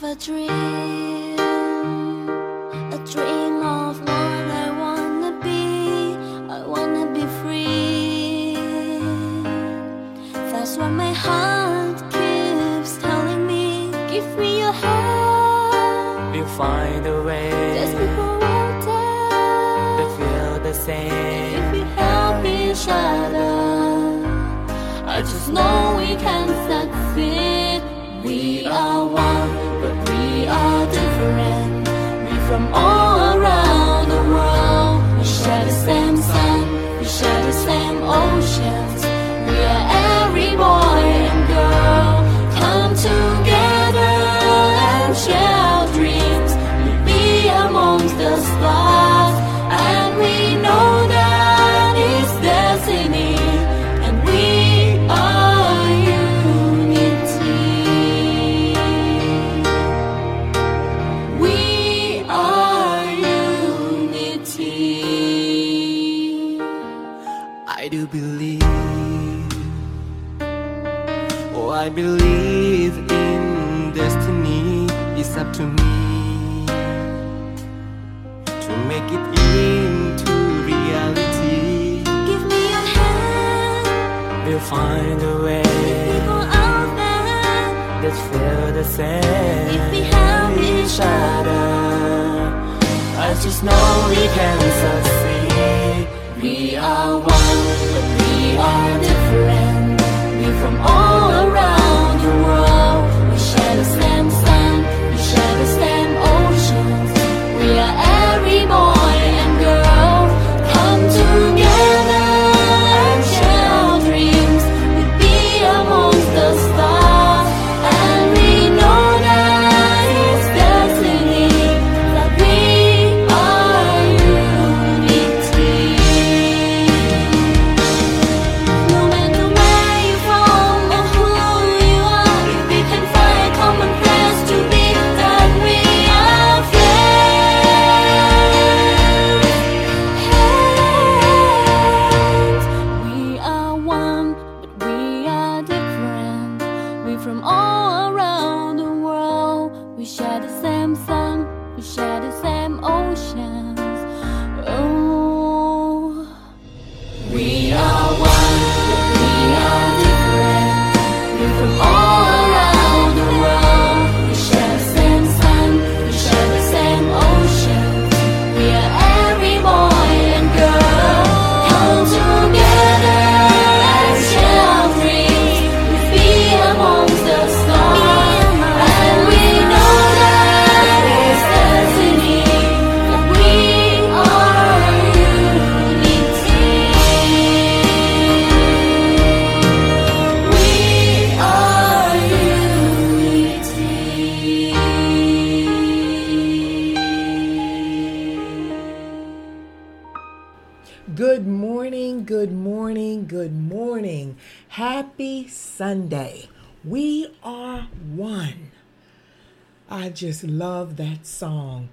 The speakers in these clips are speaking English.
Have a dream, a dream of what I wanna be. I wanna be free. That's what my heart keeps telling me. Give me your hand. We'll find a way There's people out there. to feel the same. If we help each other, I just know we can We Know we can succeed. we are one, but we are different. We from all just love that song.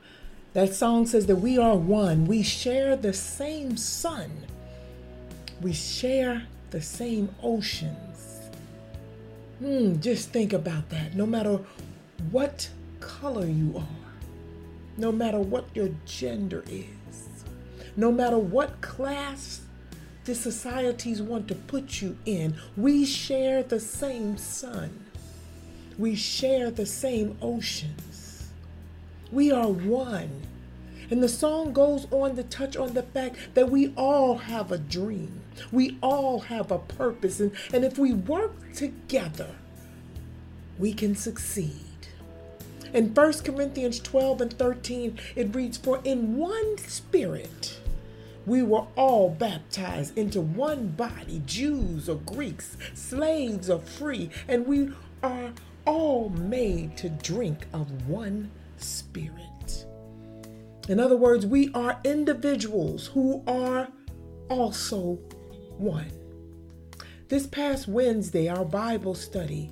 That song says that we are one. We share the same sun. We share the same oceans. Hmm, just think about that. No matter what color you are, no matter what your gender is, no matter what class the societies want to put you in, we share the same sun. We share the same oceans. We are one. And the song goes on to touch on the fact that we all have a dream. We all have a purpose. And, and if we work together, we can succeed. In 1 Corinthians 12 and 13, it reads, For in one spirit we were all baptized into one body, Jews or Greeks, slaves or free, and we are all made to drink of one spirit. In other words, we are individuals who are also one. This past Wednesday, our Bible study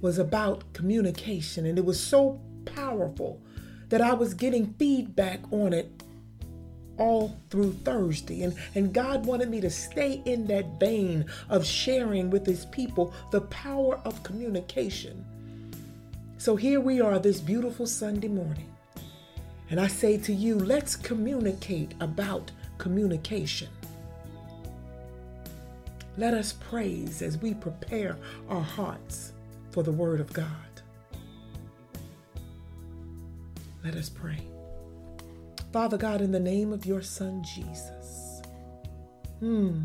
was about communication, and it was so powerful that I was getting feedback on it all through Thursday. And, and God wanted me to stay in that vein of sharing with His people the power of communication. So here we are this beautiful Sunday morning. And I say to you, let's communicate about communication. Let us praise as we prepare our hearts for the Word of God. Let us pray. Father God, in the name of your Son Jesus, hmm,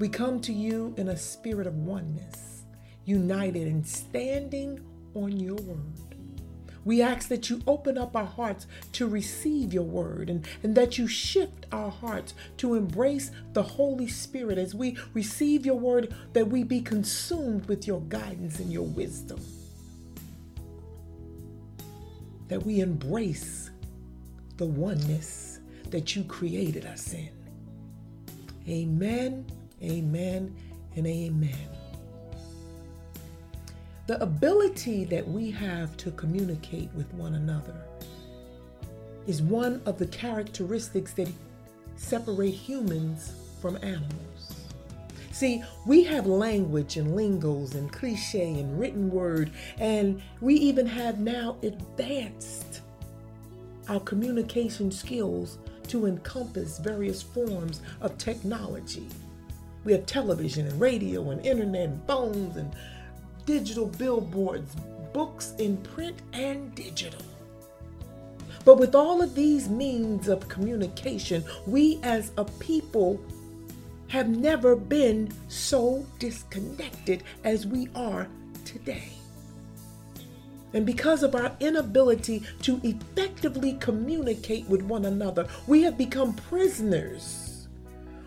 we come to you in a spirit of oneness, united and standing on your word. We ask that you open up our hearts to receive your word and, and that you shift our hearts to embrace the Holy Spirit as we receive your word, that we be consumed with your guidance and your wisdom. That we embrace the oneness that you created us in. Amen, amen, and amen. The ability that we have to communicate with one another is one of the characteristics that separate humans from animals. See, we have language and lingos and cliche and written word, and we even have now advanced our communication skills to encompass various forms of technology. We have television and radio and internet and phones and digital billboards, books in print and digital. But with all of these means of communication, we as a people have never been so disconnected as we are today. And because of our inability to effectively communicate with one another, we have become prisoners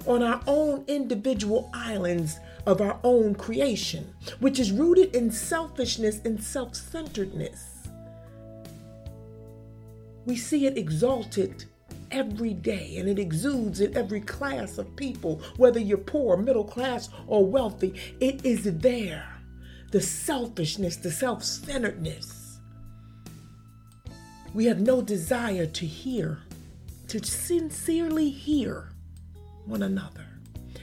on our own individual islands of our own creation, which is rooted in selfishness and self centeredness. We see it exalted every day and it exudes in every class of people, whether you're poor, middle class, or wealthy. It is there. The selfishness, the self centeredness. We have no desire to hear, to sincerely hear one another.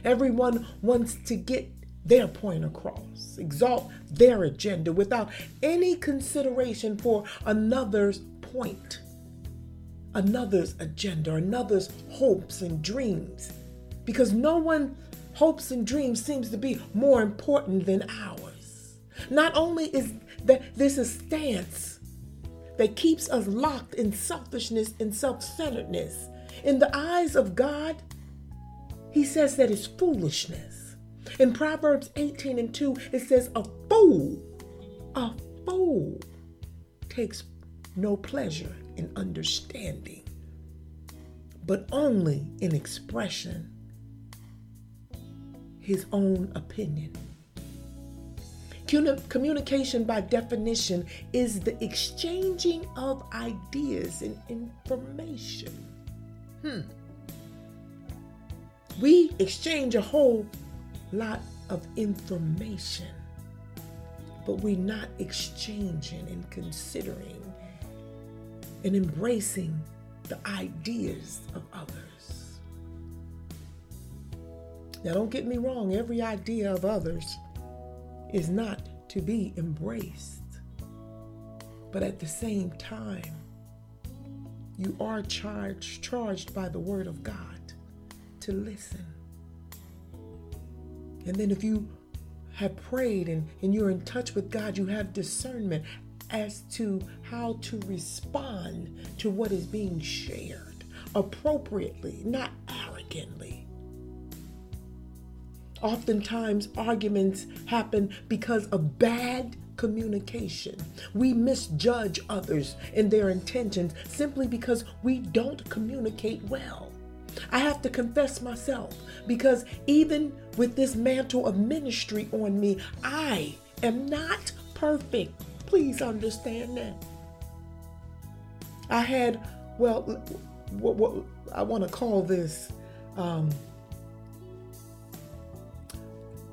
Everyone wants to get their point across, exalt their agenda without any consideration for another's point, another's agenda, another's hopes and dreams. Because no one hopes and dreams seems to be more important than ours. Not only is that this a stance that keeps us locked in selfishness and self-centeredness, in the eyes of God, he says that it's foolishness. In Proverbs 18 and 2, it says, A fool, a fool takes no pleasure in understanding, but only in expression his own opinion. Communication, by definition, is the exchanging of ideas and information. Hmm we exchange a whole lot of information, but we're not exchanging and considering and embracing the ideas of others. Now, don't get me wrong, every idea of others is not to be embraced. But at the same time, you are charged, charged by the Word of God to listen. And then if you have prayed and, and you're in touch with God, you have discernment as to how to respond to what is being shared appropriately, not arrogantly. Oftentimes, arguments happen because of bad communication. We misjudge others and their intentions simply because we don't communicate well. I have to confess myself because even with this mantle of ministry on me, I am not perfect. Please understand that. I had, well, what, what I want to call this, um,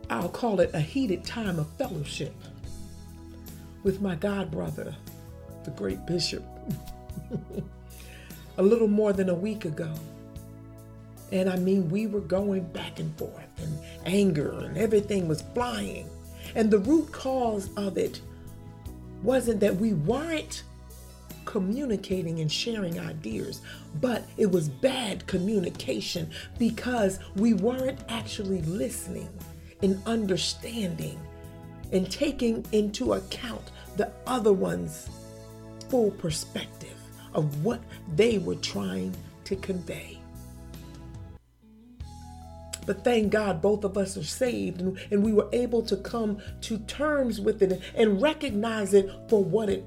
I'll call it a heated time of fellowship with my God brother, the great bishop, a little more than a week ago. And I mean, we were going back and forth, and anger, and everything was flying. And the root cause of it wasn't that we weren't communicating and sharing ideas, but it was bad communication because we weren't actually listening and understanding and taking into account the other one's full perspective of what they were trying to convey. But thank God both of us are saved and, and we were able to come to terms with it and recognize it for what it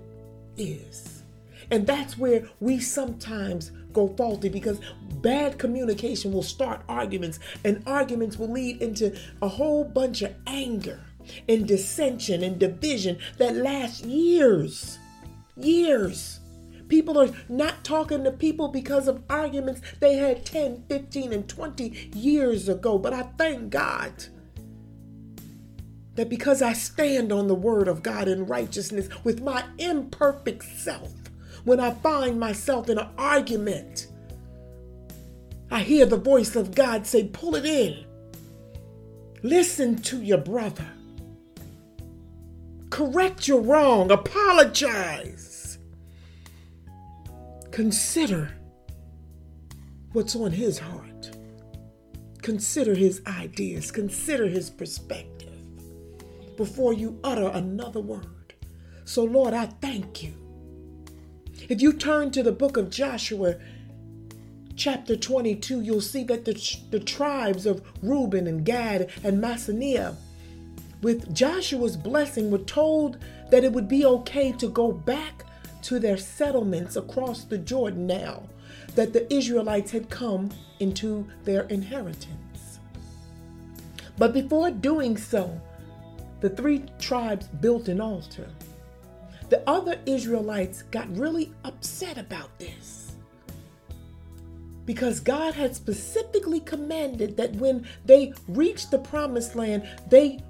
is. And that's where we sometimes go faulty because bad communication will start arguments, and arguments will lead into a whole bunch of anger and dissension and division that lasts years. Years. People are not talking to people because of arguments they had 10, 15, and 20 years ago. But I thank God that because I stand on the word of God in righteousness with my imperfect self, when I find myself in an argument, I hear the voice of God say, Pull it in. Listen to your brother. Correct your wrong. Apologize. Consider what's on his heart. Consider his ideas. Consider his perspective before you utter another word. So, Lord, I thank you. If you turn to the book of Joshua, chapter 22, you'll see that the, the tribes of Reuben and Gad and Manasseh, with Joshua's blessing, were told that it would be okay to go back to their settlements across the Jordan now that the Israelites had come into their inheritance. But before doing so, the three tribes built an altar. The other Israelites got really upset about this because God had specifically commanded that when they reached the promised land, they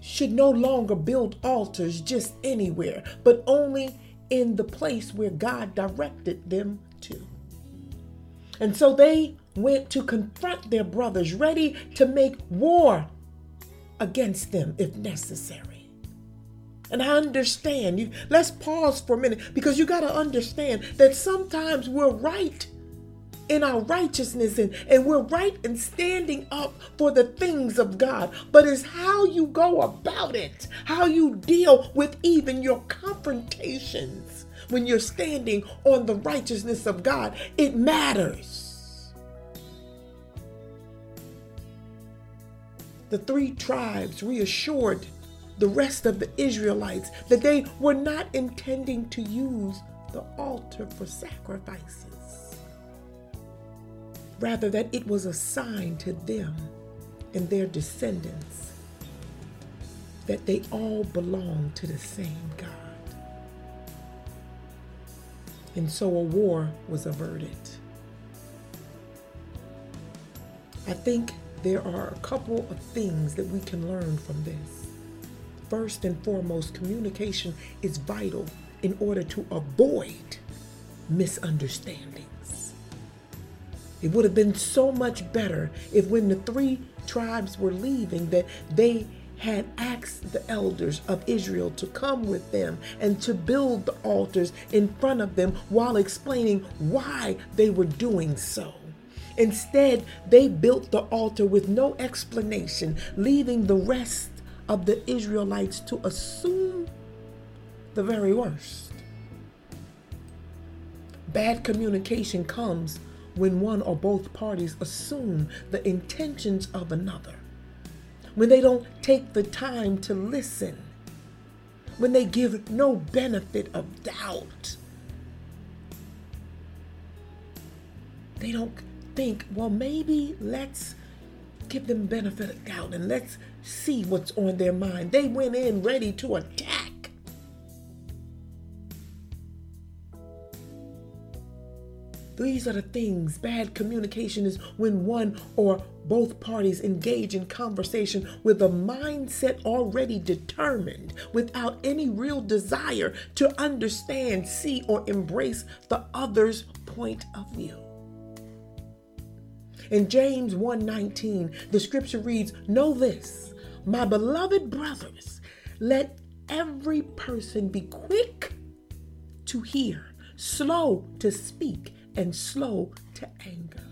should no longer build altars just anywhere, but only in the place where God directed them to. And so they went to confront their brothers, ready to make war against them if necessary. And I understand you. Let's pause for a minute because you got to understand that sometimes we're right in our righteousness and, and we're right in standing up for the things of God. But it's how you go about it, how you deal with even your confrontations when you're standing on the righteousness of God. It matters. The three tribes reassured the rest of the Israelites that they were not intending to use the altar for sacrifices rather that it was a sign to them and their descendants that they all belong to the same God. And so a war was averted. I think there are a couple of things that we can learn from this. First and foremost, communication is vital in order to avoid misunderstanding. It would have been so much better if when the three tribes were leaving that they had asked the elders of Israel to come with them and to build the altars in front of them while explaining why they were doing so. Instead, they built the altar with no explanation, leaving the rest of the Israelites to assume the very worst. Bad communication comes when one or both parties assume the intentions of another, when they don't take the time to listen, when they give no benefit of doubt. They don't think, well, maybe let's give them benefit of doubt and let's see what's on their mind. They went in ready to attack. These are the things. Bad communication is when one or both parties engage in conversation with a mindset already determined without any real desire to understand, see, or embrace the other's point of view. In James 1:19, the scripture reads, "Know this, my beloved brothers, let every person be quick to hear, slow to speak, and slow to anger.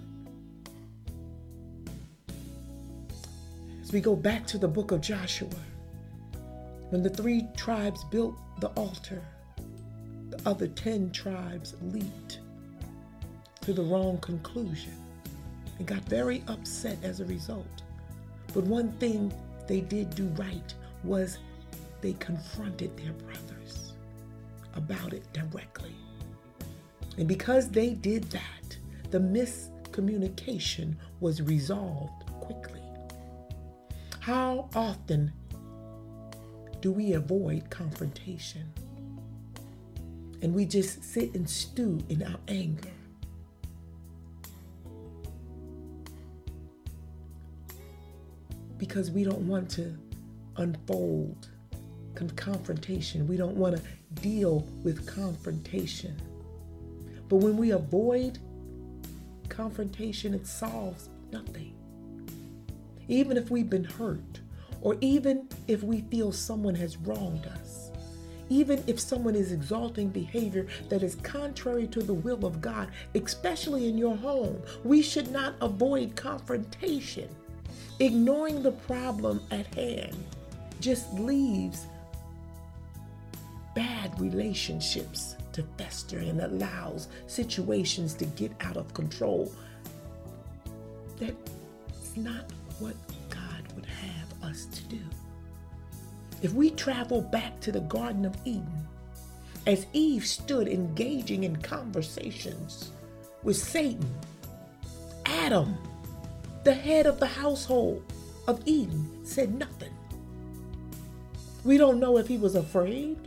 As we go back to the book of Joshua, when the three tribes built the altar, the other 10 tribes leaped to the wrong conclusion and got very upset as a result. But one thing they did do right was they confronted their brothers about it directly. And because they did that, the miscommunication was resolved quickly. How often do we avoid confrontation? And we just sit and stew in our anger. Because we don't want to unfold confrontation. We don't want to deal with confrontation. But when we avoid confrontation, it solves nothing. Even if we've been hurt, or even if we feel someone has wronged us, even if someone is exalting behavior that is contrary to the will of God, especially in your home, we should not avoid confrontation. Ignoring the problem at hand just leaves bad relationships to fester and allows situations to get out of control. That's not what God would have us to do. If we travel back to the Garden of Eden, as Eve stood engaging in conversations with Satan, Adam, the head of the household of Eden, said nothing. We don't know if he was afraid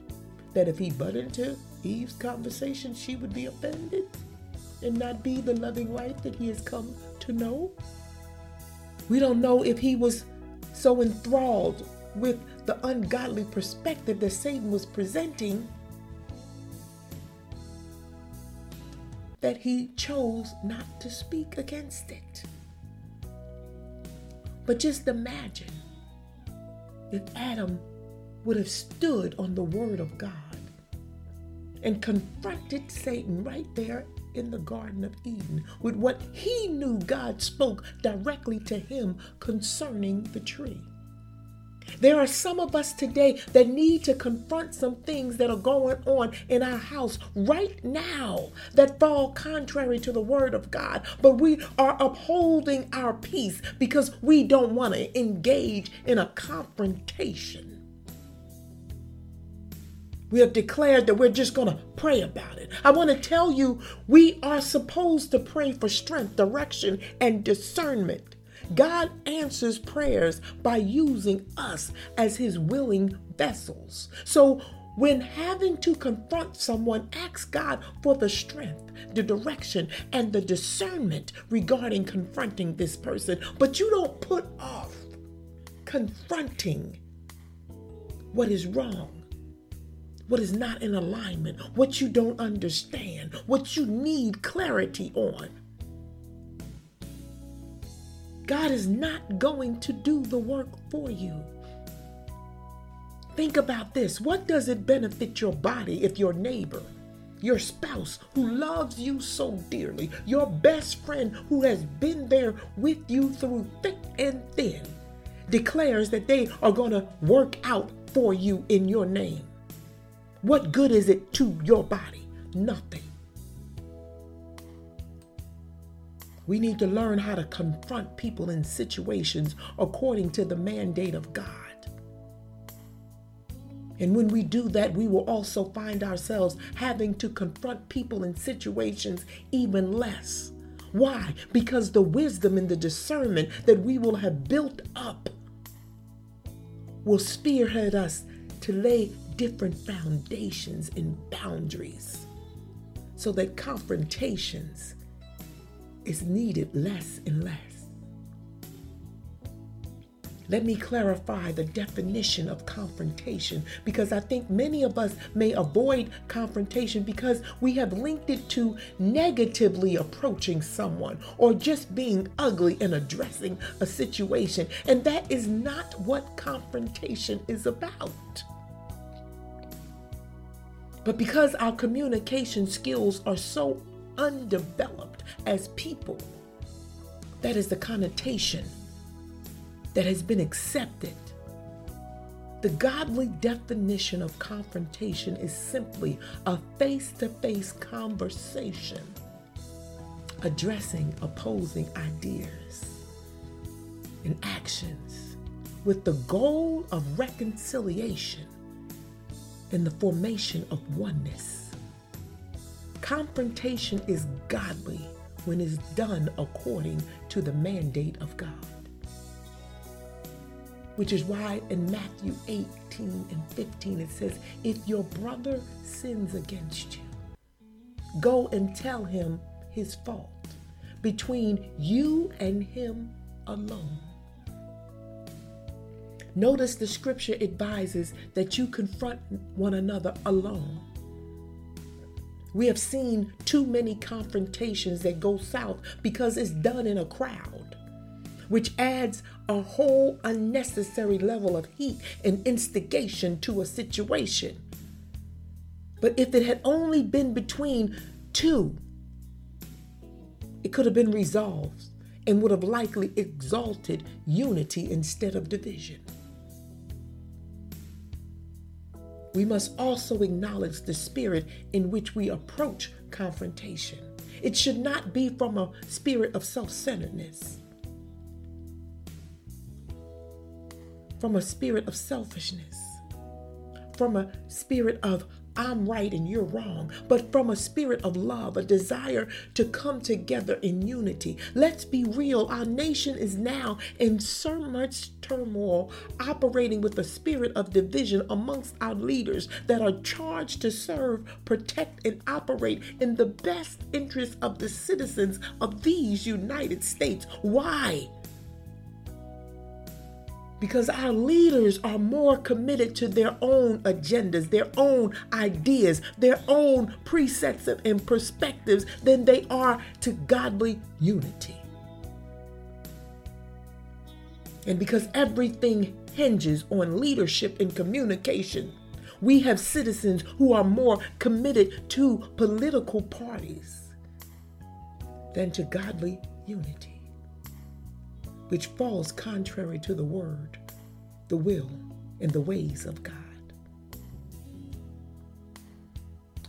that if he butted into Eve's conversation, she would be offended and not be the loving wife that he has come to know. We don't know if he was so enthralled with the ungodly perspective that Satan was presenting that he chose not to speak against it. But just imagine if Adam would have stood on the word of God and confronted Satan right there in the Garden of Eden with what he knew God spoke directly to him concerning the tree. There are some of us today that need to confront some things that are going on in our house right now that fall contrary to the word of God, but we are upholding our peace because we don't want to engage in a confrontation. We have declared that we're just going to pray about it. I want to tell you, we are supposed to pray for strength, direction, and discernment. God answers prayers by using us as his willing vessels. So, when having to confront someone, ask God for the strength, the direction, and the discernment regarding confronting this person. But you don't put off confronting what is wrong what is not in alignment, what you don't understand, what you need clarity on. God is not going to do the work for you. Think about this. What does it benefit your body if your neighbor, your spouse who loves you so dearly, your best friend who has been there with you through thick and thin, declares that they are going to work out for you in your name? What good is it to your body? Nothing. We need to learn how to confront people in situations according to the mandate of God. And when we do that, we will also find ourselves having to confront people in situations even less. Why? Because the wisdom and the discernment that we will have built up will spearhead us to lay different foundations and boundaries so that confrontations is needed less and less. Let me clarify the definition of confrontation because I think many of us may avoid confrontation because we have linked it to negatively approaching someone or just being ugly and addressing a situation. And that is not what confrontation is about. But because our communication skills are so undeveloped as people, that is the connotation that has been accepted. The godly definition of confrontation is simply a face to face conversation addressing opposing ideas and actions with the goal of reconciliation and the formation of oneness. Confrontation is godly when it's done according to the mandate of God. Which is why in Matthew 18 and 15 it says, If your brother sins against you, go and tell him his fault between you and him alone. Notice the scripture advises that you confront one another alone. We have seen too many confrontations that go south because it's done in a crowd, which adds a whole unnecessary level of heat and instigation to a situation. But if it had only been between two, it could have been resolved and would have likely exalted unity instead of division. We must also acknowledge the spirit in which we approach confrontation. It should not be from a spirit of self centeredness, from a spirit of selfishness, from a spirit of I'm right and you're wrong, but from a spirit of love, a desire to come together in unity. Let's be real. Our nation is now in so much turmoil, operating with a spirit of division amongst our leaders that are charged to serve, protect, and operate in the best interest of the citizens of these United States. Why? Because our leaders are more committed to their own agendas, their own ideas, their own presets and perspectives than they are to godly unity. And because everything hinges on leadership and communication, we have citizens who are more committed to political parties than to godly unity which falls contrary to the word, the will, and the ways of God.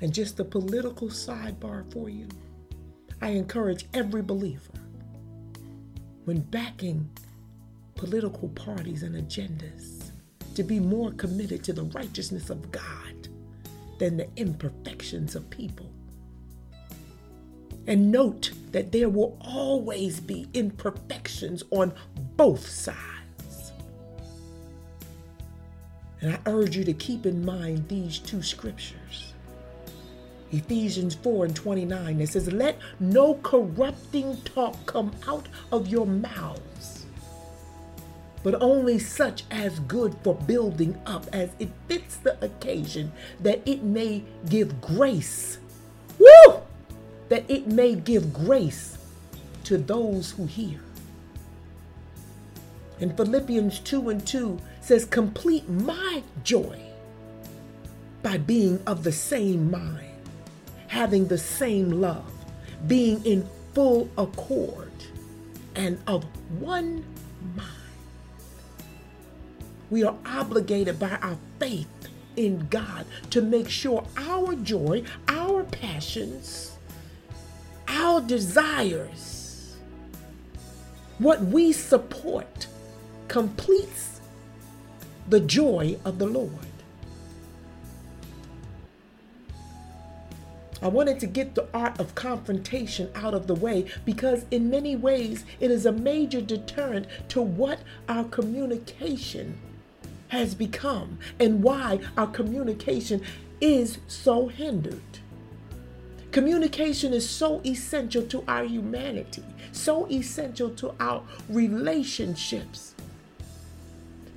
And just a political sidebar for you I encourage every believer when backing political parties and agendas to be more committed to the righteousness of God than the imperfections of people. And note that there will always be imperfections on both sides. And I urge you to keep in mind these two scriptures. Ephesians 4 and 29, it says, Let no corrupting talk come out of your mouths, but only such as good for building up as it fits the occasion, that it may give grace. Woo! That it may give grace to those who hear. And Philippians 2 and 2 says, Complete my joy by being of the same mind, having the same love, being in full accord, and of one mind. We are obligated by our faith in God to make sure our joy, our passions, our desires, what we support, completes the joy of the Lord. I wanted to get the art of confrontation out of the way because, in many ways, it is a major deterrent to what our communication has become and why our communication is so hindered. Communication is so essential to our humanity, so essential to our relationships.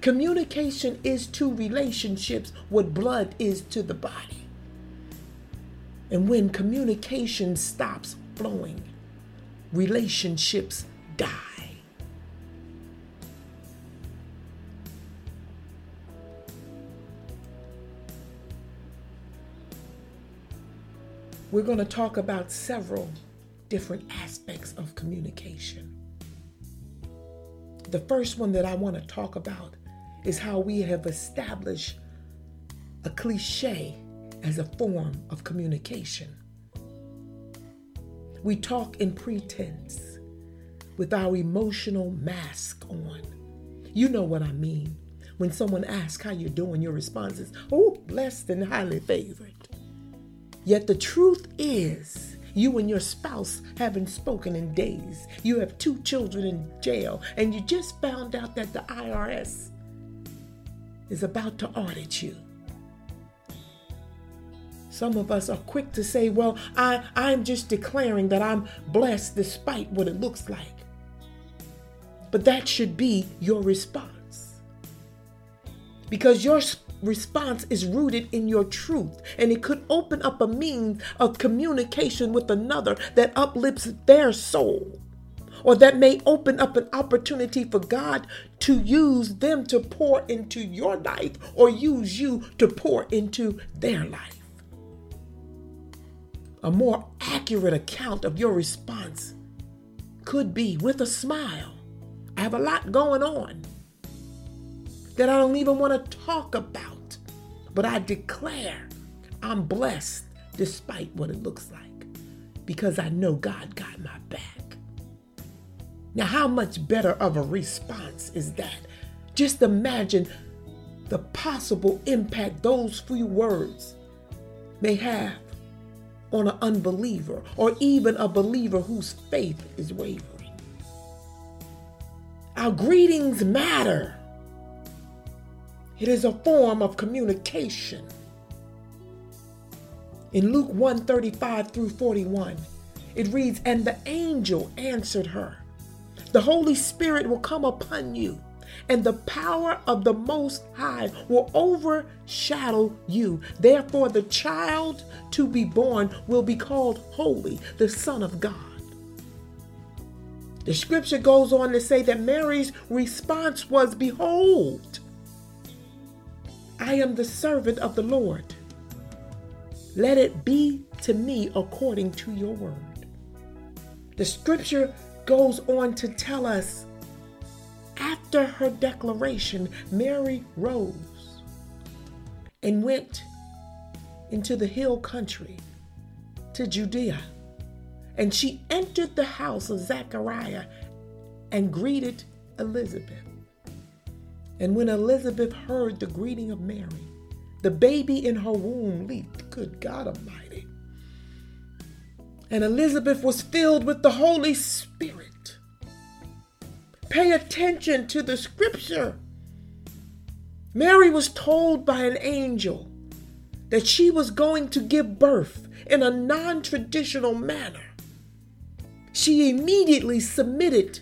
Communication is to relationships what blood is to the body. And when communication stops flowing, relationships die. We're going to talk about several different aspects of communication. The first one that I want to talk about is how we have established a cliche as a form of communication. We talk in pretense with our emotional mask on. You know what I mean. When someone asks how you're doing, your response is, oh, blessed and highly favored. Yet the truth is, you and your spouse haven't spoken in days. You have two children in jail, and you just found out that the IRS is about to audit you. Some of us are quick to say, Well, I, I'm just declaring that I'm blessed despite what it looks like. But that should be your response. Because your response is rooted in your truth, and it could open up a means of communication with another that uplifts their soul or that may open up an opportunity for God to use them to pour into your life or use you to pour into their life. A more accurate account of your response could be with a smile. I have a lot going on that I don't even want to talk about, but I declare I'm blessed despite what it looks like because I know God got my back. Now, how much better of a response is that? Just imagine the possible impact those few words may have on an unbeliever or even a believer whose faith is wavering. Our greetings matter. It is a form of communication. In Luke 135 through 41, it reads, And the angel answered her, the Holy Spirit will come upon you, and the power of the Most High will overshadow you. Therefore, the child to be born will be called Holy, the Son of God. The scripture goes on to say that Mary's response was, Behold, I am the servant of the Lord. Let it be to me according to your word. The scripture goes on to tell us after her declaration, Mary rose and went into the hill country to Judea. And she entered the house of Zechariah and greeted Elizabeth. And when Elizabeth heard the greeting of Mary, the baby in her womb leaped. Good God Almighty. And Elizabeth was filled with the Holy Spirit. Pay attention to the scripture. Mary was told by an angel that she was going to give birth in a non traditional manner. She immediately submitted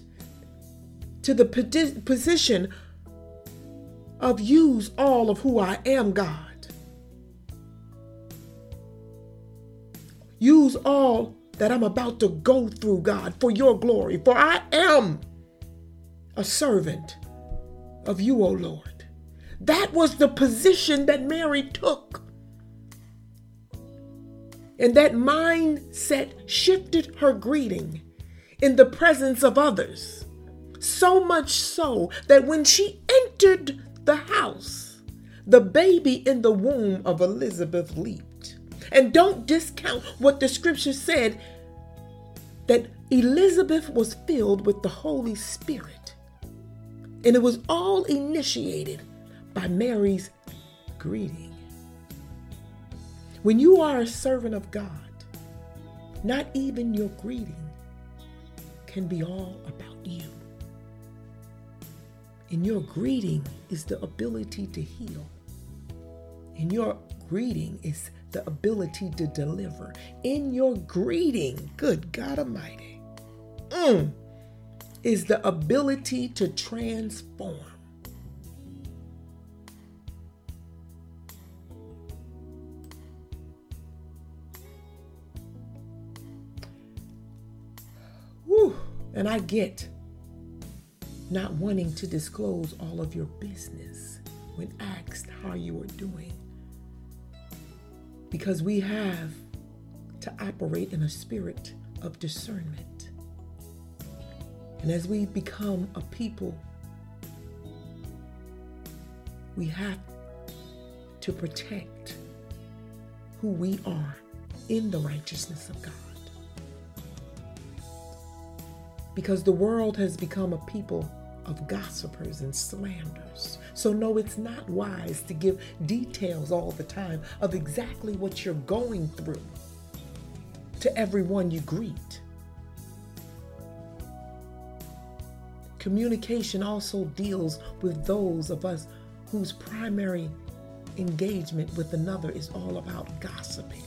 to the position of use all of who I am, God. Use all that I'm about to go through, God, for your glory. For I am a servant of you, O Lord. That was the position that Mary took. And that mindset shifted her greeting in the presence of others. So much so that when she entered the house, the baby in the womb of Elizabeth leaped. And don't discount what the scripture said that Elizabeth was filled with the Holy Spirit. And it was all initiated by Mary's greeting. When you are a servant of God, not even your greeting can be all about you. In your greeting is the ability to heal. In your greeting is the ability to deliver. In your greeting, good God Almighty, mm, is the ability to transform. And I get not wanting to disclose all of your business when asked how you are doing because we have to operate in a spirit of discernment. And as we become a people, we have to protect who we are in the righteousness of God. Because the world has become a people of gossipers and slanders. So, no, it's not wise to give details all the time of exactly what you're going through to everyone you greet. Communication also deals with those of us whose primary engagement with another is all about gossiping.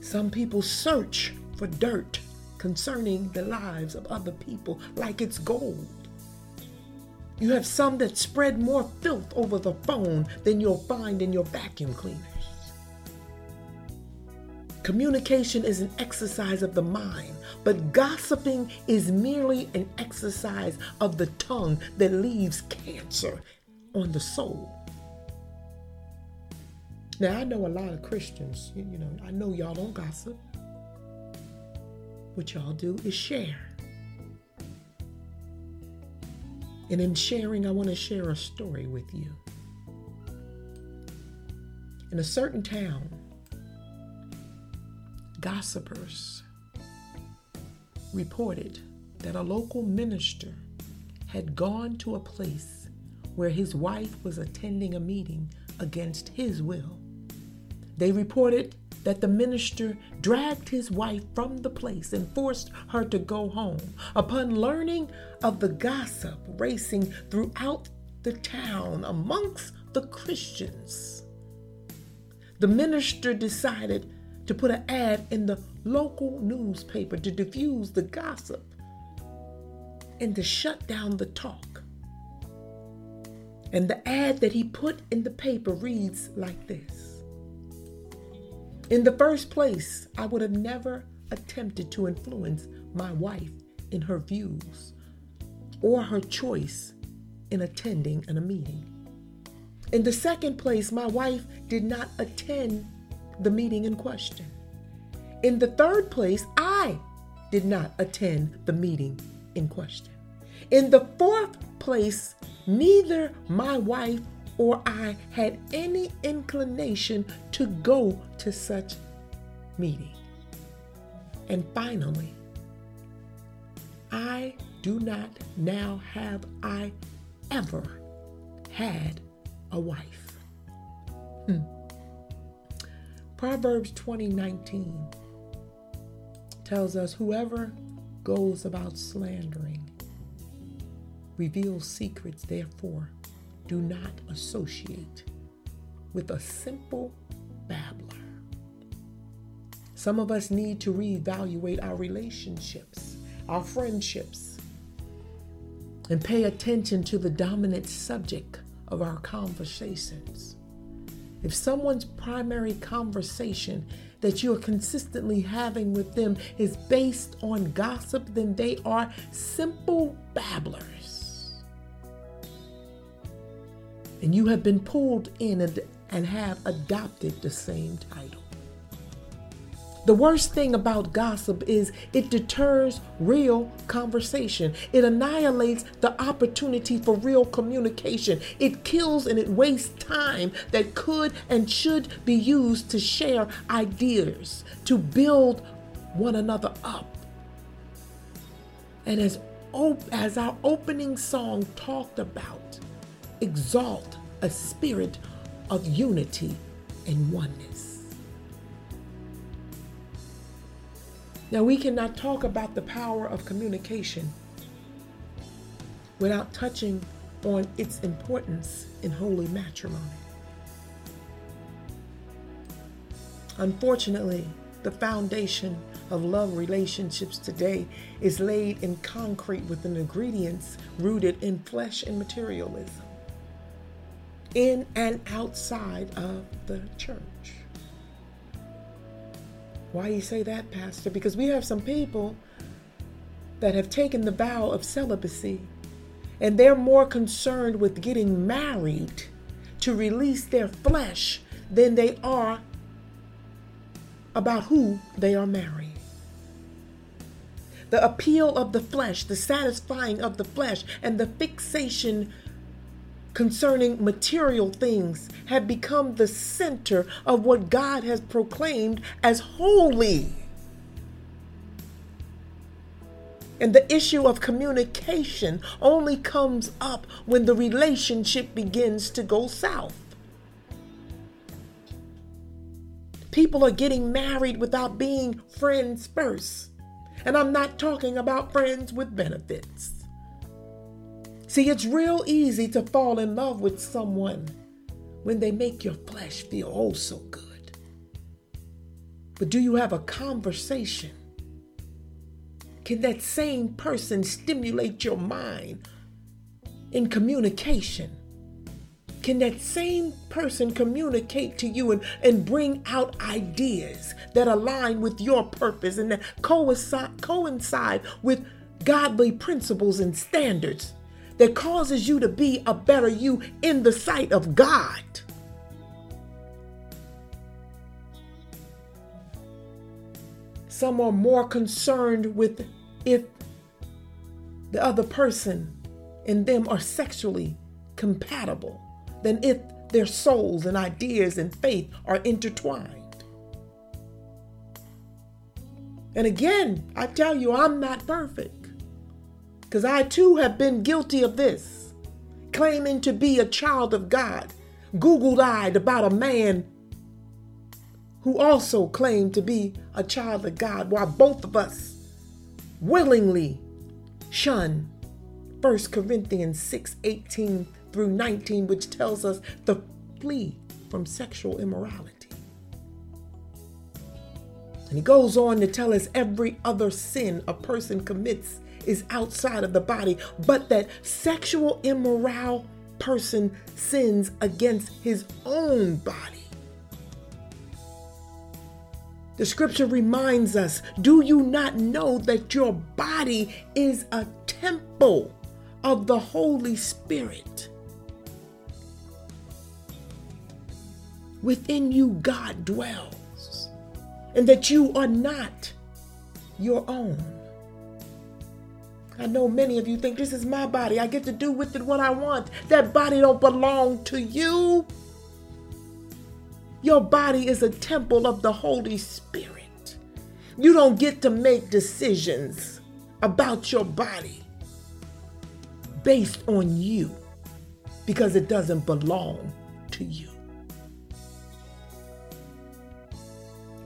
Some people search for dirt concerning the lives of other people like it's gold. You have some that spread more filth over the phone than you'll find in your vacuum cleaners. Communication is an exercise of the mind, but gossiping is merely an exercise of the tongue that leaves cancer on the soul. Now, I know a lot of Christians, you, know, I know y'all don't gossip. What y'all do is share. And in sharing, I want to share a story with you. In a certain town, gossipers reported that a local minister had gone to a place where his wife was attending a meeting against his will. They reported that the minister dragged his wife from the place and forced her to go home. Upon learning of the gossip racing throughout the town amongst the Christians, the minister decided to put an ad in the local newspaper to diffuse the gossip and to shut down the talk. And the ad that he put in the paper reads like this in the first place, I would have never attempted to influence my wife in her views or her choice in attending a meeting. In the second place, my wife did not attend the meeting in question. In the third place, I did not attend the meeting in question. In the fourth place, neither my wife or I had any inclination to go to such meeting. And finally, I do not now have I ever had a wife. Hmm. Proverbs 20:19 tells us whoever goes about slandering reveals secrets, therefore do not associate with a simple babbler. Some of us need to reevaluate our relationships, our friendships, and pay attention to the dominant subject of our conversations. If someone's primary conversation that you're consistently having with them is based on gossip, then they are simple babblers. And you have been pulled in and, and have adopted the same title. The worst thing about gossip is it deters real conversation. It annihilates the opportunity for real communication. It kills and it wastes time that could and should be used to share ideas, to build one another up. And as, op- as our opening song talked about, exalt a spirit of unity and oneness. Now, we cannot talk about the power of communication without touching on its importance in holy matrimony. Unfortunately, the foundation of love relationships today is laid in concrete with ingredients rooted in flesh and materialism in and outside of the church. Why you say that, Pastor? Because we have some people that have taken the vow of celibacy and they're more concerned with getting married to release their flesh than they are about who they are marrying. The appeal of the flesh, the satisfying of the flesh, and the fixation concerning material things have become the center of what God has proclaimed as holy. And the issue of communication only comes up when the relationship begins to go south. People are getting married without being friends first. And I'm not talking about friends with benefits. See, it's real easy to fall in love with someone when they make your flesh feel oh so good. But do you have a conversation? Can that same person stimulate your mind in communication? Can that same person communicate to you and, and bring out ideas that align with your purpose and that coincide, coincide with godly principles and standards? That causes you to be a better you in the sight of God. Some are more concerned with if the other person and them are sexually compatible than if their souls and ideas and faith are intertwined. And again, I tell you, I'm not perfect. Because I too have been guilty of this, claiming to be a child of God, Google eyed about a man who also claimed to be a child of God, while both of us willingly shun 1 Corinthians 6 18 through 19, which tells us to flee from sexual immorality. And he goes on to tell us every other sin a person commits is outside of the body, but that sexual immoral person sins against his own body. The scripture reminds us do you not know that your body is a temple of the Holy Spirit? Within you, God dwells, and that you are not your own. I know many of you think this is my body. I get to do with it what I want. That body don't belong to you. Your body is a temple of the Holy Spirit. You don't get to make decisions about your body based on you because it doesn't belong to you.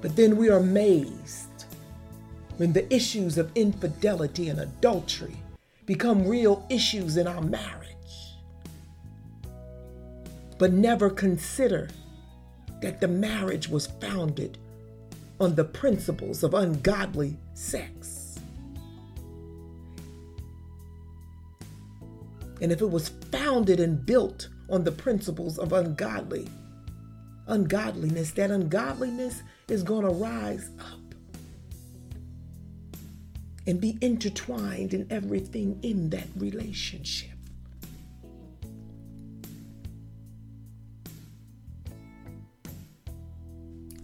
But then we are amazed when the issues of infidelity and adultery become real issues in our marriage. But never consider that the marriage was founded on the principles of ungodly sex. And if it was founded and built on the principles of ungodly ungodliness, that ungodliness is going to rise up and be intertwined in everything in that relationship.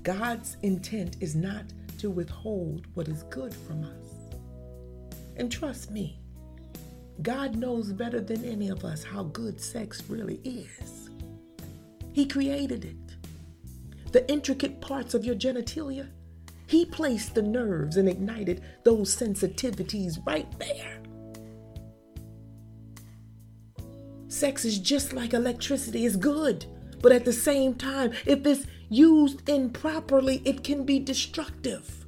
God's intent is not to withhold what is good from us. And trust me, God knows better than any of us how good sex really is. He created it. The intricate parts of your genitalia, he placed the nerves and ignited those sensitivities right there. Sex is just like electricity, it's good, but at the same time, if it's used improperly, it can be destructive.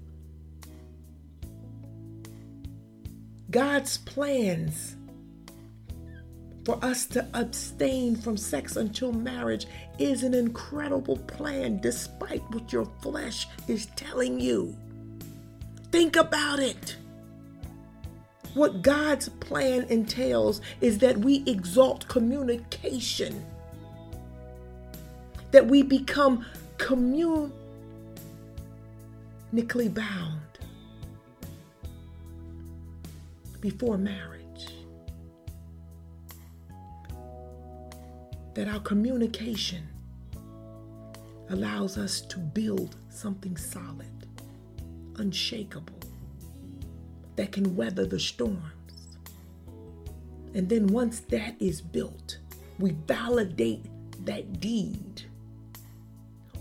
God's plans for us to abstain from sex until marriage is an incredible plan, despite what your flesh is telling you. Think about it. What God's plan entails is that we exalt communication, that we become communically bound before marriage. That our communication allows us to build something solid, unshakable, that can weather the storms. And then once that is built, we validate that deed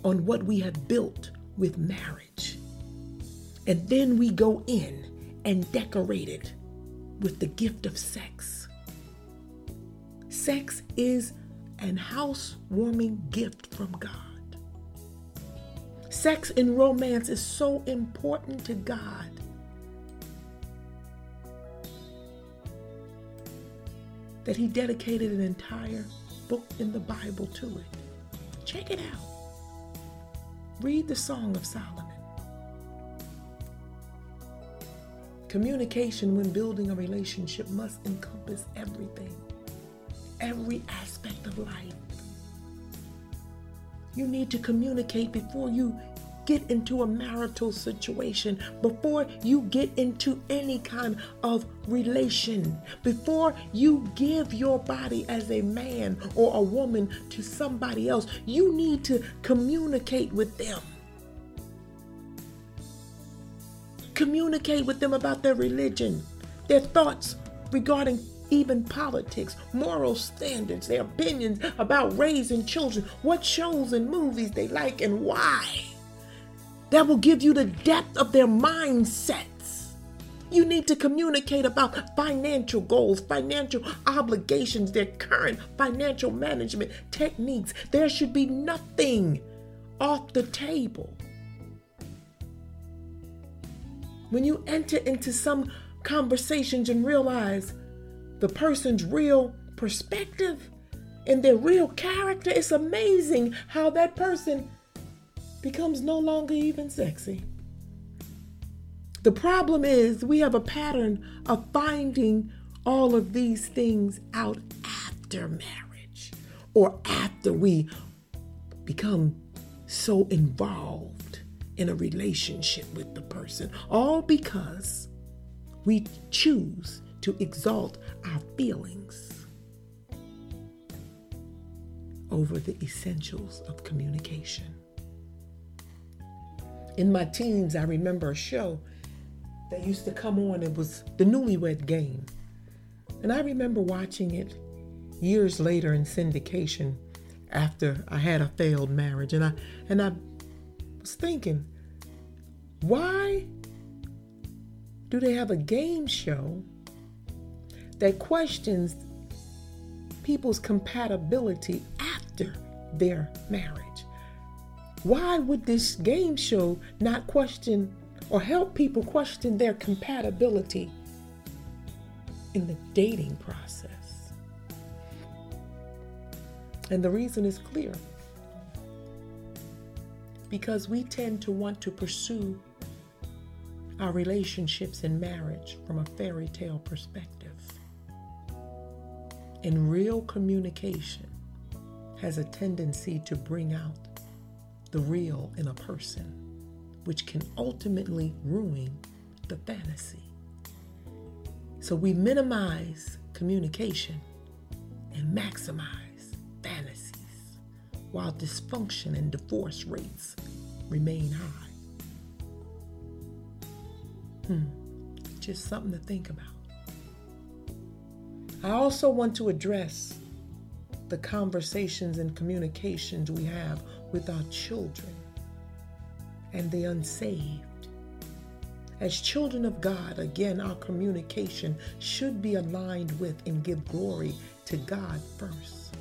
on what we have built with marriage. And then we go in and decorate it with the gift of sex. Sex is an housewarming gift from God. Sex and romance is so important to God. That he dedicated an entire book in the Bible to it. Check it out. Read the Song of Solomon. Communication when building a relationship must encompass everything, every aspect of life. You need to communicate before you get into a marital situation, before you get into any kind of relation, before you give your body as a man or a woman to somebody else, you need to communicate with them. Communicate with them about their religion, their thoughts regarding even politics, moral standards, their opinions about raising children, what shows and movies they like, and why. That will give you the depth of their mindsets. You need to communicate about financial goals, financial obligations, their current financial management techniques. There should be nothing off the table. When you enter into some conversations and realize the person's real perspective and their real character, it's amazing how that person becomes no longer even sexy. The problem is we have a pattern of finding all of these things out after marriage or after we become so involved in a relationship with the person, all because we choose to exalt our feelings over the essentials of communication. In my teens, I remember a show that used to come on. It was the Newlywed Game. And I remember watching it years later in syndication after I had a failed marriage. And I and I was thinking, why do they have a game show that questions people's compatibility after their marriage? Why would this game show not question or help people question their compatibility in the dating process? And the reason is clear because we tend to want to pursue our relationships in marriage from a fairy tale perspective. And real communication has a tendency to bring out the real in a person, which can ultimately ruin the fantasy. So we minimize communication and maximize fantasies while dysfunction and divorce rates remain high. Hmm, just something to think about. I also want to address the conversations and communications we have with our children and the unsaved. As children of God, again, our communication should be aligned with and give glory to God first.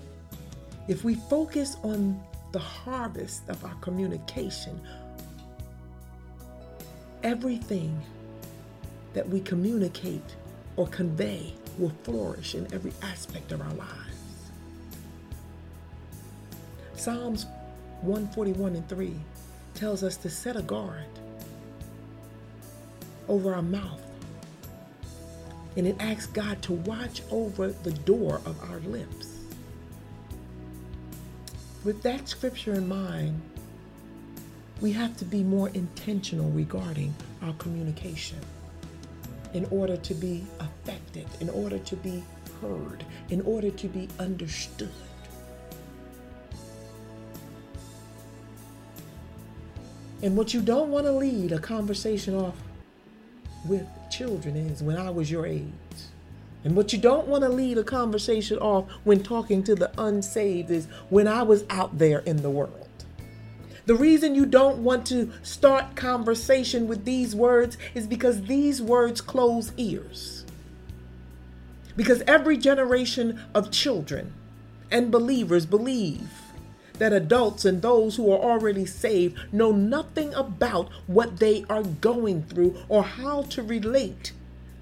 If we focus on the harvest of our communication, everything that we communicate or convey will flourish in every aspect of our lives. Psalms 141 and 3 tells us to set a guard over our mouth. And it asks God to watch over the door of our lips. With that scripture in mind, we have to be more intentional regarding our communication in order to be effective, in order to be heard, in order to be understood. And what you don't want to lead a conversation off with children is when I was your age. And what you don't want to lead a conversation off when talking to the unsaved is when I was out there in the world. The reason you don't want to start conversation with these words is because these words close ears. Because every generation of children and believers believe that adults and those who are already saved know nothing about what they are going through or how to relate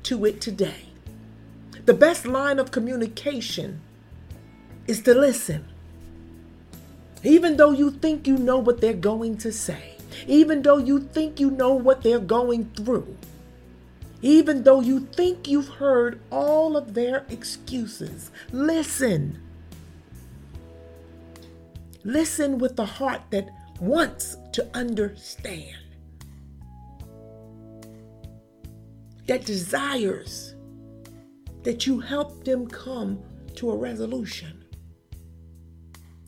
to it today. The best line of communication is to listen. Even though you think you know what they're going to say, even though you think you know what they're going through, even though you think you've heard all of their excuses, listen. Listen with the heart that wants to understand, that desires that you help them come to a resolution.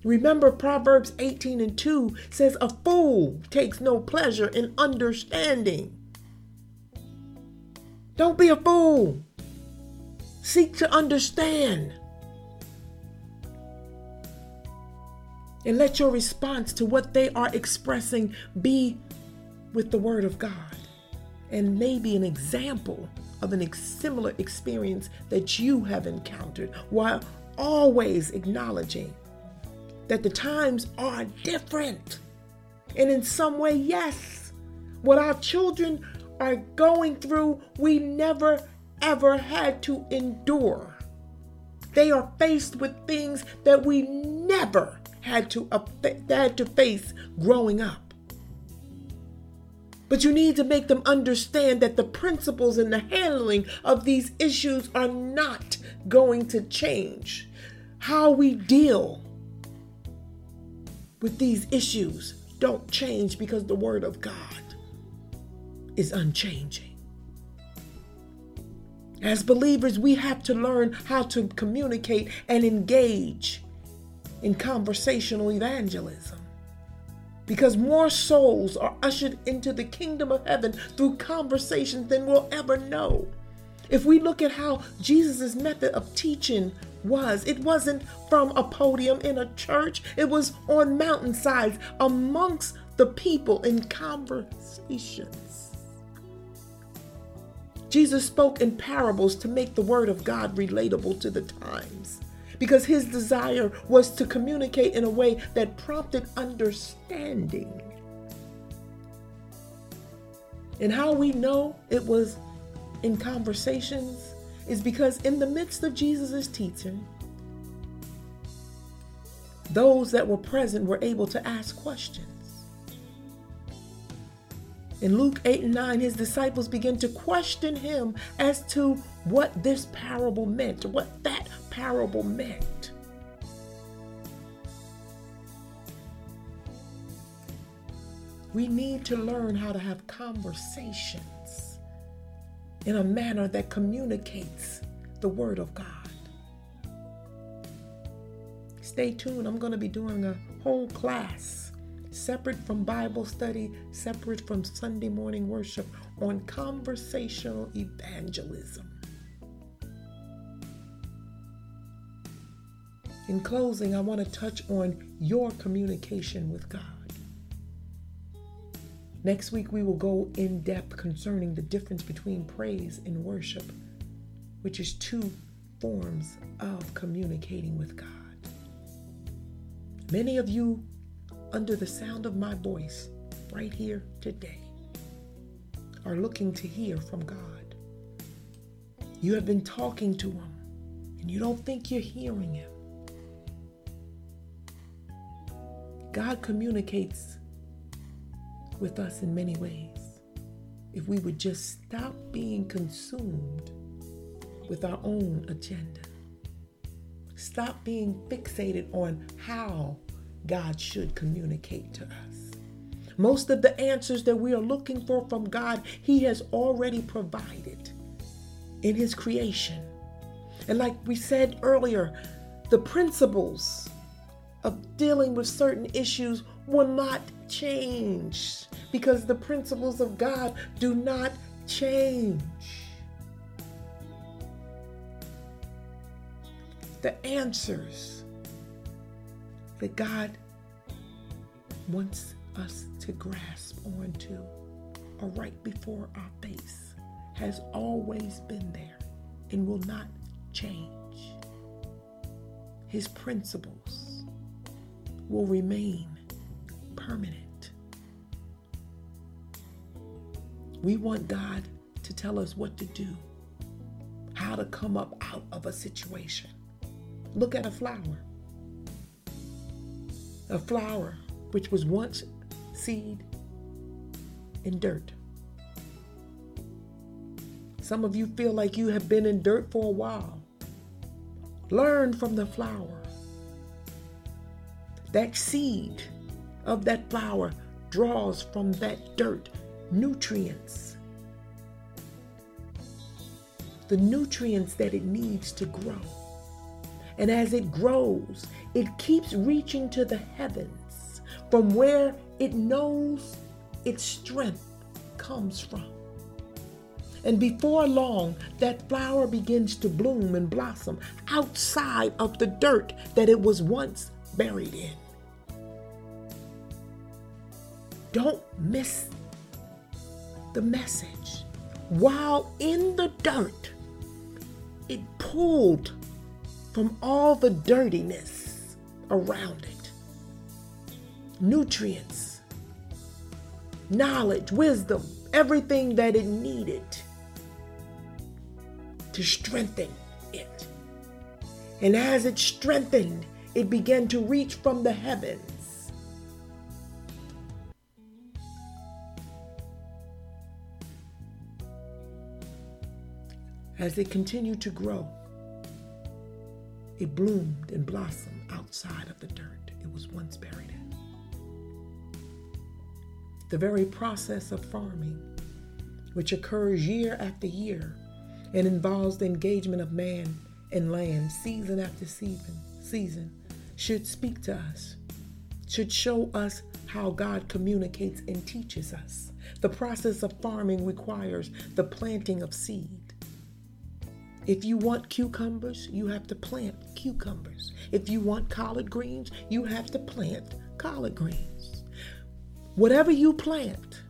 Remember, Proverbs 18 and 2 says, A fool takes no pleasure in understanding. Don't be a fool. Seek to understand. And let your response to what they are expressing be with the Word of God and maybe an example of an ex- similar experience that you have encountered while always acknowledging that the times are different. And in some way, yes, what our children are going through, we never ever had to endure. They are faced with things that we never had to, uh, had to face growing up. But you need to make them understand that the principles in the handling of these issues are not going to change. How we deal with these issues don't change because the Word of God is unchanging. As believers, we have to learn how to communicate and engage in conversational evangelism because more souls are ushered into the kingdom of heaven through conversations than we'll ever know. If we look at how Jesus' method of teaching was, it wasn't from a podium in a church, it was on mountainsides amongst the people in conversations. Jesus spoke in parables to make the word of God relatable to the times because his desire was to communicate in a way that prompted understanding. And how we know it was in conversations is because in the midst of Jesus' teaching, those that were present were able to ask questions. In Luke 8 and 9, his disciples begin to question him as to what this parable meant, what that parable meant. We need to learn how to have conversations in a manner that communicates the Word of God. Stay tuned. I'm going to be doing a whole class separate from Bible study, separate from Sunday morning worship on conversational evangelism. In closing, I want to touch on your communication with God. Next week, we will go in depth concerning the difference between praise and worship, which is two forms of communicating with God. Many of you, under the sound of my voice, right here today, are looking to hear from God. You have been talking to Him, and you don't think you're hearing Him. God communicates with us in many ways. If we would just stop being consumed with our own agenda, stop being fixated on how God should communicate to us. Most of the answers that we are looking for from God, He has already provided in His creation. And like we said earlier, the principles of dealing with certain issues will not change because the principles of God do not change. The answers that God wants us to grasp onto are right before our face, has always been there and will not change. His principles will remain permanent. We want God to tell us what to do, how to come up out of a situation. Look at a flower. A flower which was once seed in dirt. Some of you feel like you have been in dirt for a while. Learn from the flower. That seed of that flower draws from that dirt nutrients. The nutrients that it needs to grow. And as it grows, it keeps reaching to the heavens from where it knows its strength comes from. And before long, that flower begins to bloom and blossom outside of the dirt that it was once buried in. Don't miss the message. While in the dirt, it pulled from all the dirtiness around it. Nutrients, knowledge, wisdom, everything that it needed to strengthen it. And as it strengthened, it began to reach from the heavens. As it continued to grow, it bloomed and blossomed outside of the dirt it was once buried in. The very process of farming, which occurs year after year and involves the engagement of man and land season after season, season, should speak to us, should show us how God communicates and teaches us. The process of farming requires the planting of seed. If you want cucumbers, you have to plant cucumbers. If you want collard greens, you have to plant collard greens. Whatever you plant,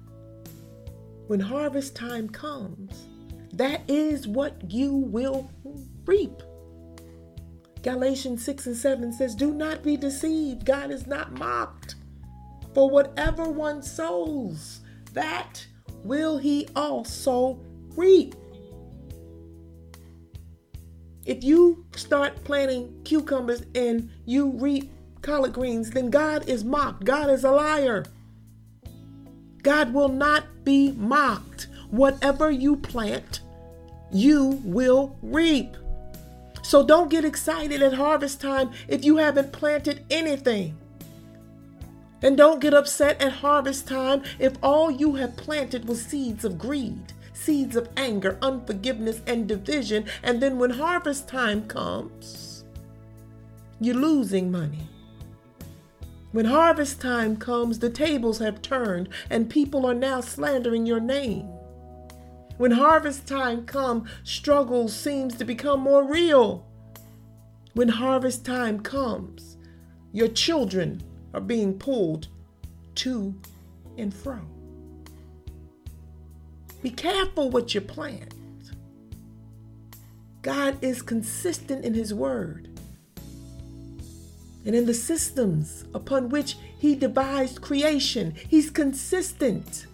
when harvest time comes, that is what you will reap. Galatians 6 and 7 says, Do not be deceived. God is not mocked. For whatever one sows, that will he also reap. If you start planting cucumbers and you reap collard greens, then God is mocked. God is a liar. God will not be mocked. Whatever you plant, you will reap. So don't get excited at harvest time if you haven't planted anything. And don't get upset at harvest time if all you have planted was seeds of greed seeds of anger, unforgiveness, and division. And then when harvest time comes, you're losing money. When harvest time comes, the tables have turned and people are now slandering your name. When harvest time comes, struggle seems to become more real. When harvest time comes, your children are being pulled to and fro. Be careful what you plant. God is consistent in His Word and in the systems upon which He devised creation. He's consistent.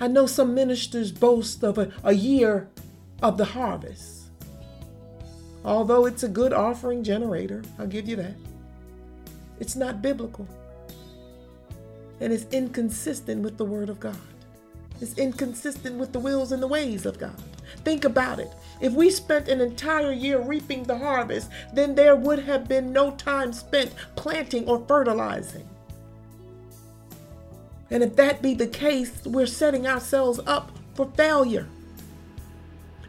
I know some ministers boast of a, a year of the harvest. Although it's a good offering generator, I'll give you that. It's not biblical. And it's inconsistent with the Word of God is inconsistent with the wills and the ways of God. Think about it. If we spent an entire year reaping the harvest, then there would have been no time spent planting or fertilizing. And if that be the case, we're setting ourselves up for failure.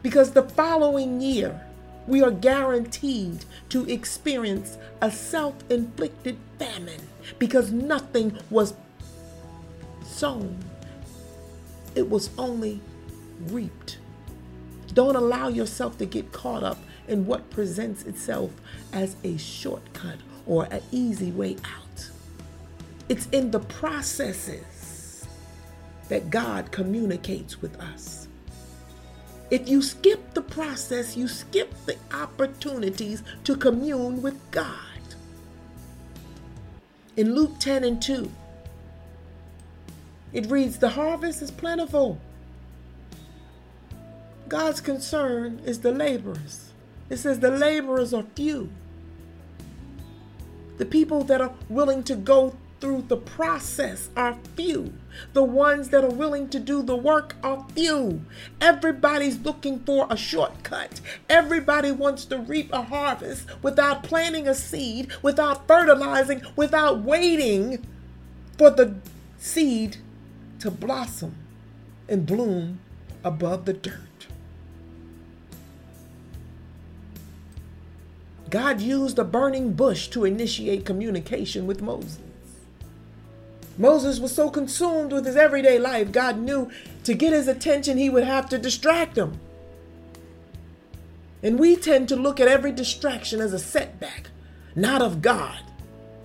Because the following year, We are guaranteed to experience a self inflicted famine because nothing was sown, it was only reaped. Don't allow yourself to get caught up in what presents itself as a shortcut or an easy way out. It's in the processes that God communicates with us. If you skip the process, you skip the opportunities to commune with God. In Luke 10 and 2, it reads, The harvest is plentiful. God's concern is the laborers. It says the laborers are few. The people that are willing to go through the process are few. The ones that are willing to do the work are few. Everybody's looking for a shortcut. Everybody wants to reap a harvest without planting a seed, without fertilizing, without waiting for the seed to blossom and bloom above the dirt. God used a burning bush to initiate communication with Moses. Moses was so consumed with his everyday life, God knew to get his attention, he would have to distract him. And we tend to look at every distraction as a setback, not of God.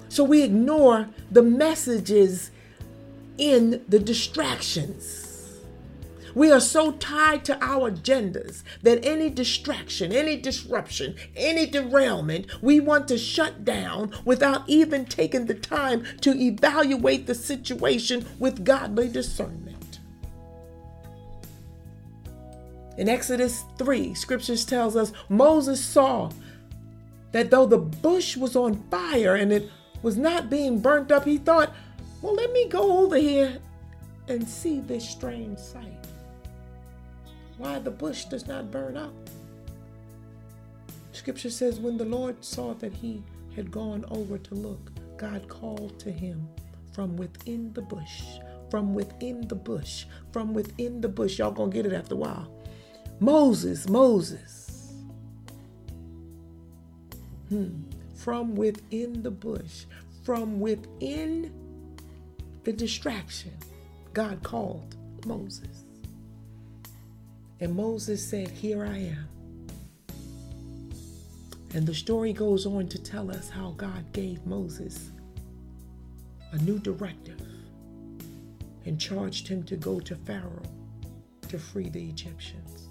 So we ignore the messages in the distractions. We are so tied to our agendas that any distraction, any disruption, any derailment, we want to shut down without even taking the time to evaluate the situation with godly discernment. In Exodus 3, scriptures tells us Moses saw that though the bush was on fire and it was not being burnt up, he thought, well, let me go over here and see this strange sight why the bush does not burn up. Scripture says, when the Lord saw that he had gone over to look, God called to him from within the bush, from within the bush, from within the bush. Y'all gonna get it after a while. Moses, Moses. Hmm. From within the bush, from within the distraction, God called Moses. And Moses said, Here I am. And the story goes on to tell us how God gave Moses a new directive and charged him to go to Pharaoh to free the Egyptians.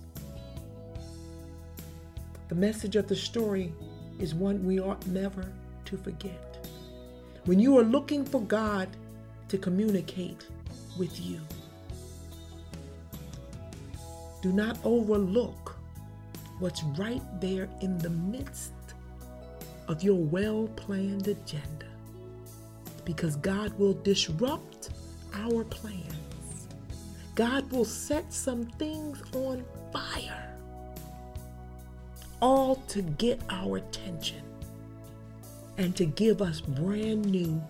The message of the story is one we ought never to forget. When you are looking for God to communicate with you, do not overlook what's right there in the midst of your well planned agenda because God will disrupt our plans. God will set some things on fire, all to get our attention and to give us brand new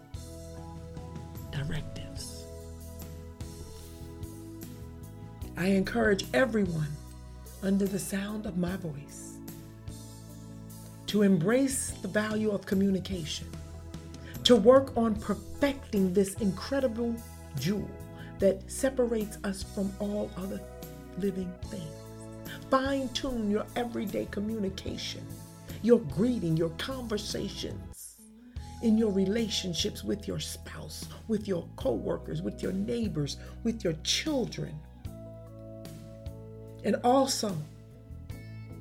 directives. I encourage everyone under the sound of my voice to embrace the value of communication, to work on perfecting this incredible jewel that separates us from all other living things. Fine tune your everyday communication, your greeting, your conversations, in your relationships with your spouse, with your coworkers, with your neighbors, with your children and also,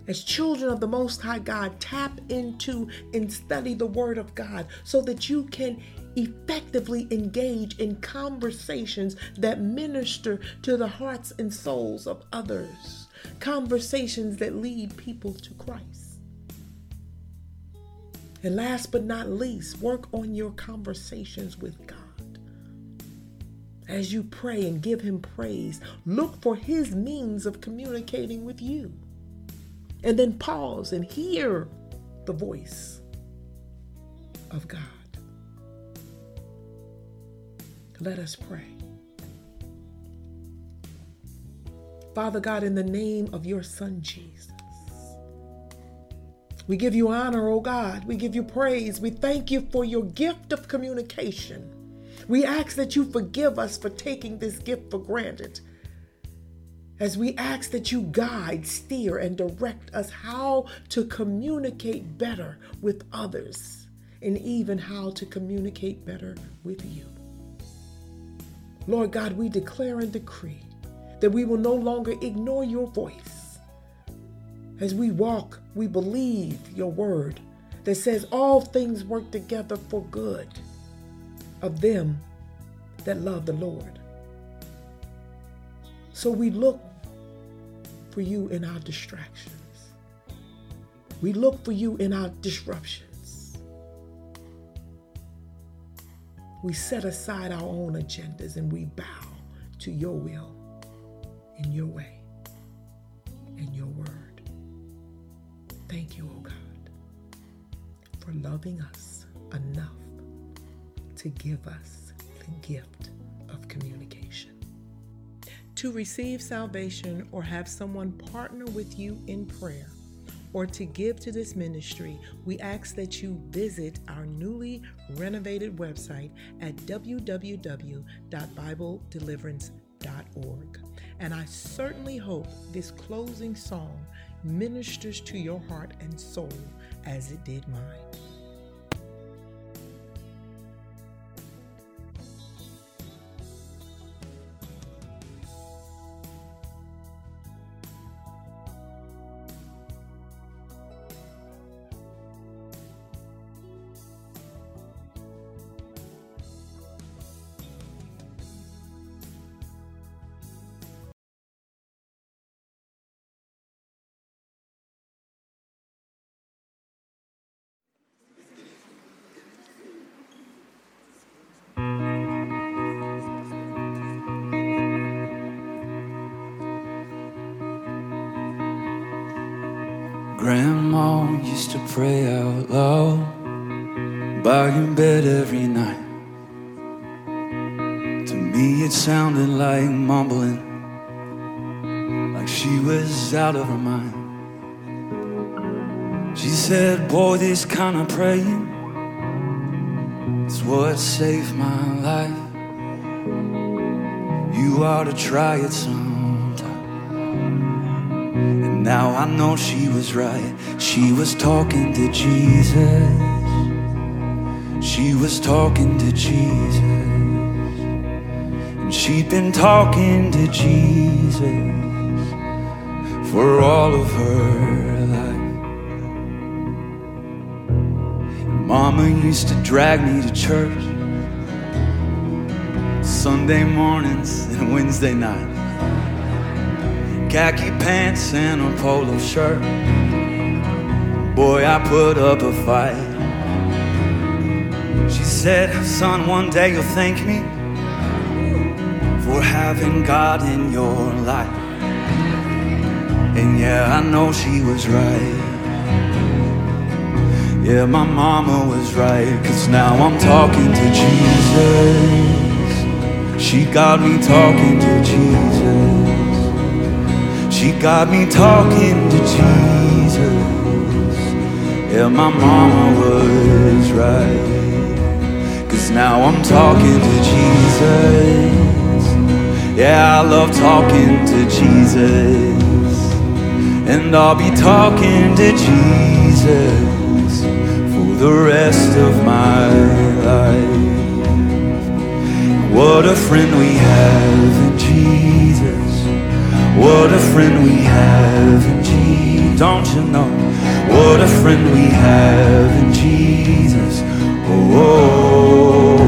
as children of the Most High God, tap into and study the Word of God so that you can effectively engage in conversations that minister to the hearts and souls of others, conversations that lead people to Christ. And last but not least, work on your conversations with God as you pray and give Him praise, look for His means of communicating with you. And then pause and hear the voice of God. Let us pray. Father God, in the name of your Son Jesus, We give you honor, oh God. We give you praise. We thank you for your gift of communication. We ask that you forgive us for taking this gift for granted. As we ask that you guide, steer, and direct us how to communicate better with others and even how to communicate better with you. Lord God, we declare and decree that we will no longer ignore your voice. As we walk, we believe your word that says all things work together for good of them that love the Lord. So we look for you in our distractions. We look for you in our disruptions. We set aside our own agendas and we bow to your will in your way and your word. Thank you, oh God, for loving us enough to give us the gift of communication. To receive salvation or have someone partner with you in prayer or to give to this ministry, we ask that you visit our newly renovated website at www.bibledeliverance.org. And I certainly hope this closing song ministers to your heart and soul as it did mine. Grandma used to pray out loud by your bed every night. To me, it sounded like mumbling, like she was out of her mind. She said, Boy, this kind of praying is what saved my life. You ought to try it sometime. Now I know she was right. She was talking to Jesus. She was talking to Jesus. And she'd been talking to Jesus for all of her life. Mama used to drag me to church Sunday mornings and Wednesday nights khaki pants and a polo shirt. Boy, I put up a fight. She said, Son, one day you'll thank me for having God in your life. And yeah, I know she was right. Yeah, my mama was right, cause now I'm talking to Jesus. She got me talking to Jesus. She got me talking to Jesus. Yeah, my mama was right. Cause now I'm talking to Jesus. Yeah, I love talking to Jesus. And I'll be talking to Jesus for the rest of my life. What a friend we have in Jesus. What a friend we have in Jesus. Don't you know? What a friend we have in Jesus. Oh,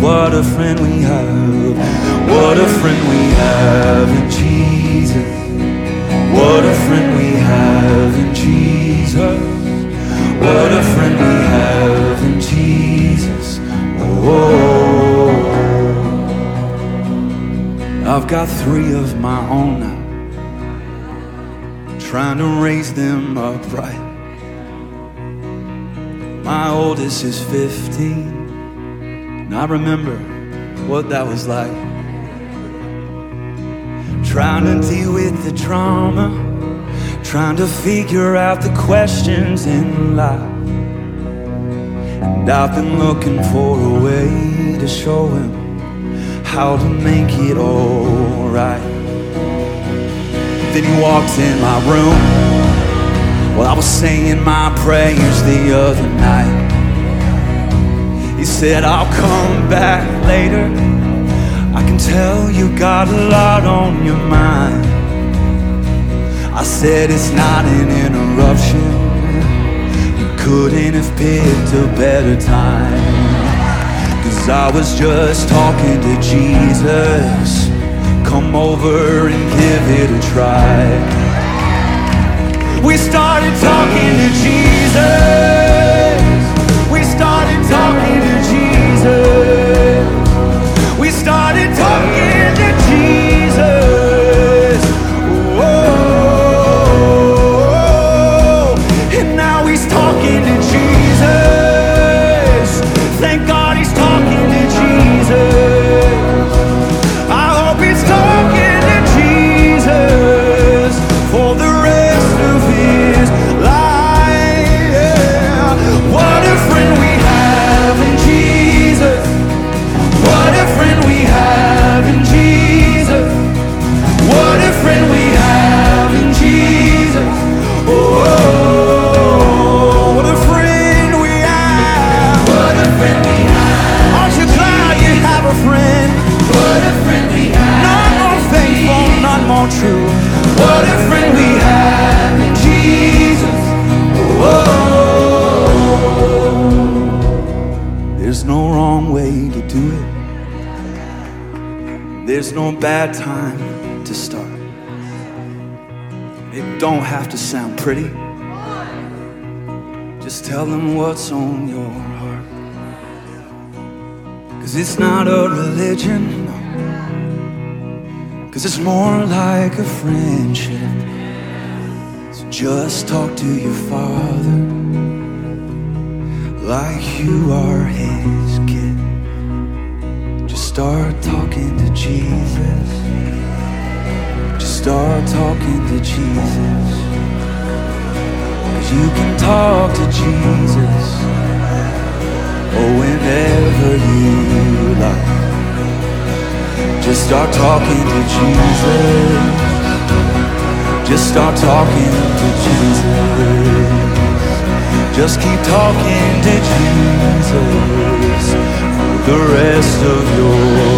what a friend we have. What a friend we have in Jesus. What a friend we have in Jesus. What a friend we have in Jesus. Oh, I've got three of my own now trying to raise them upright. My oldest is 15, and I remember what that was like. Trying to deal with the trauma, trying to figure out the questions in life. And I've been looking for a way to show him how to make it alright. Then he walked in my room while I was saying my prayers the other night. He said, I'll come back later. I can tell you got a lot on your mind. I said, It's not an interruption. You couldn't have picked a better time. Cause I was just talking to Jesus. Come over and give it a try. We started talking to Jesus. We started talking to Jesus. We started talking Cause it's not a religion. Cause it's more like a friendship. So just talk to your father like you are his kid. Just start talking to Jesus. Just start talking to Jesus. Cause you can talk to Jesus. Or whenever you like. Just start talking to Jesus. Just start talking to Jesus. Just keep talking to Jesus for the rest of your